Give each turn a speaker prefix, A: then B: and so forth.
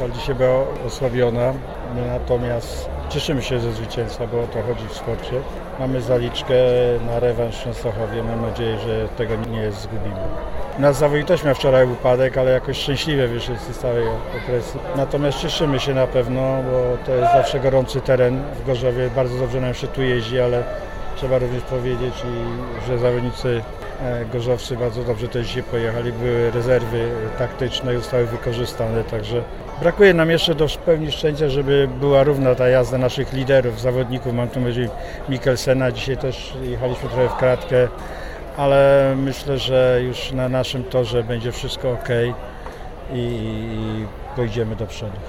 A: ale dzisiaj była osłabiona, natomiast cieszymy się ze zwycięstwa, bo o to chodzi w sporcie. Mamy zaliczkę na rewanż w Częstochowie, mam nadzieję, że tego nie zgubimy. Nasz zawodnik też miał wczoraj upadek, ale jakoś szczęśliwie wyszedł z całej okresu. Natomiast cieszymy się na pewno, bo to jest zawsze gorący teren w Gorzowie. Bardzo dobrze nam się tu jeździ, ale trzeba również powiedzieć, i, że zawodnicy e, gorzowcy bardzo dobrze też dzisiaj pojechali. Były rezerwy taktyczne i zostały wykorzystane, także brakuje nam jeszcze do pełni szczęścia, żeby była równa ta jazda naszych liderów, zawodników. Mam tu myśli Mikkelsena, dzisiaj też jechaliśmy trochę w kratkę ale myślę, że już na naszym torze będzie wszystko ok i pójdziemy do przodu.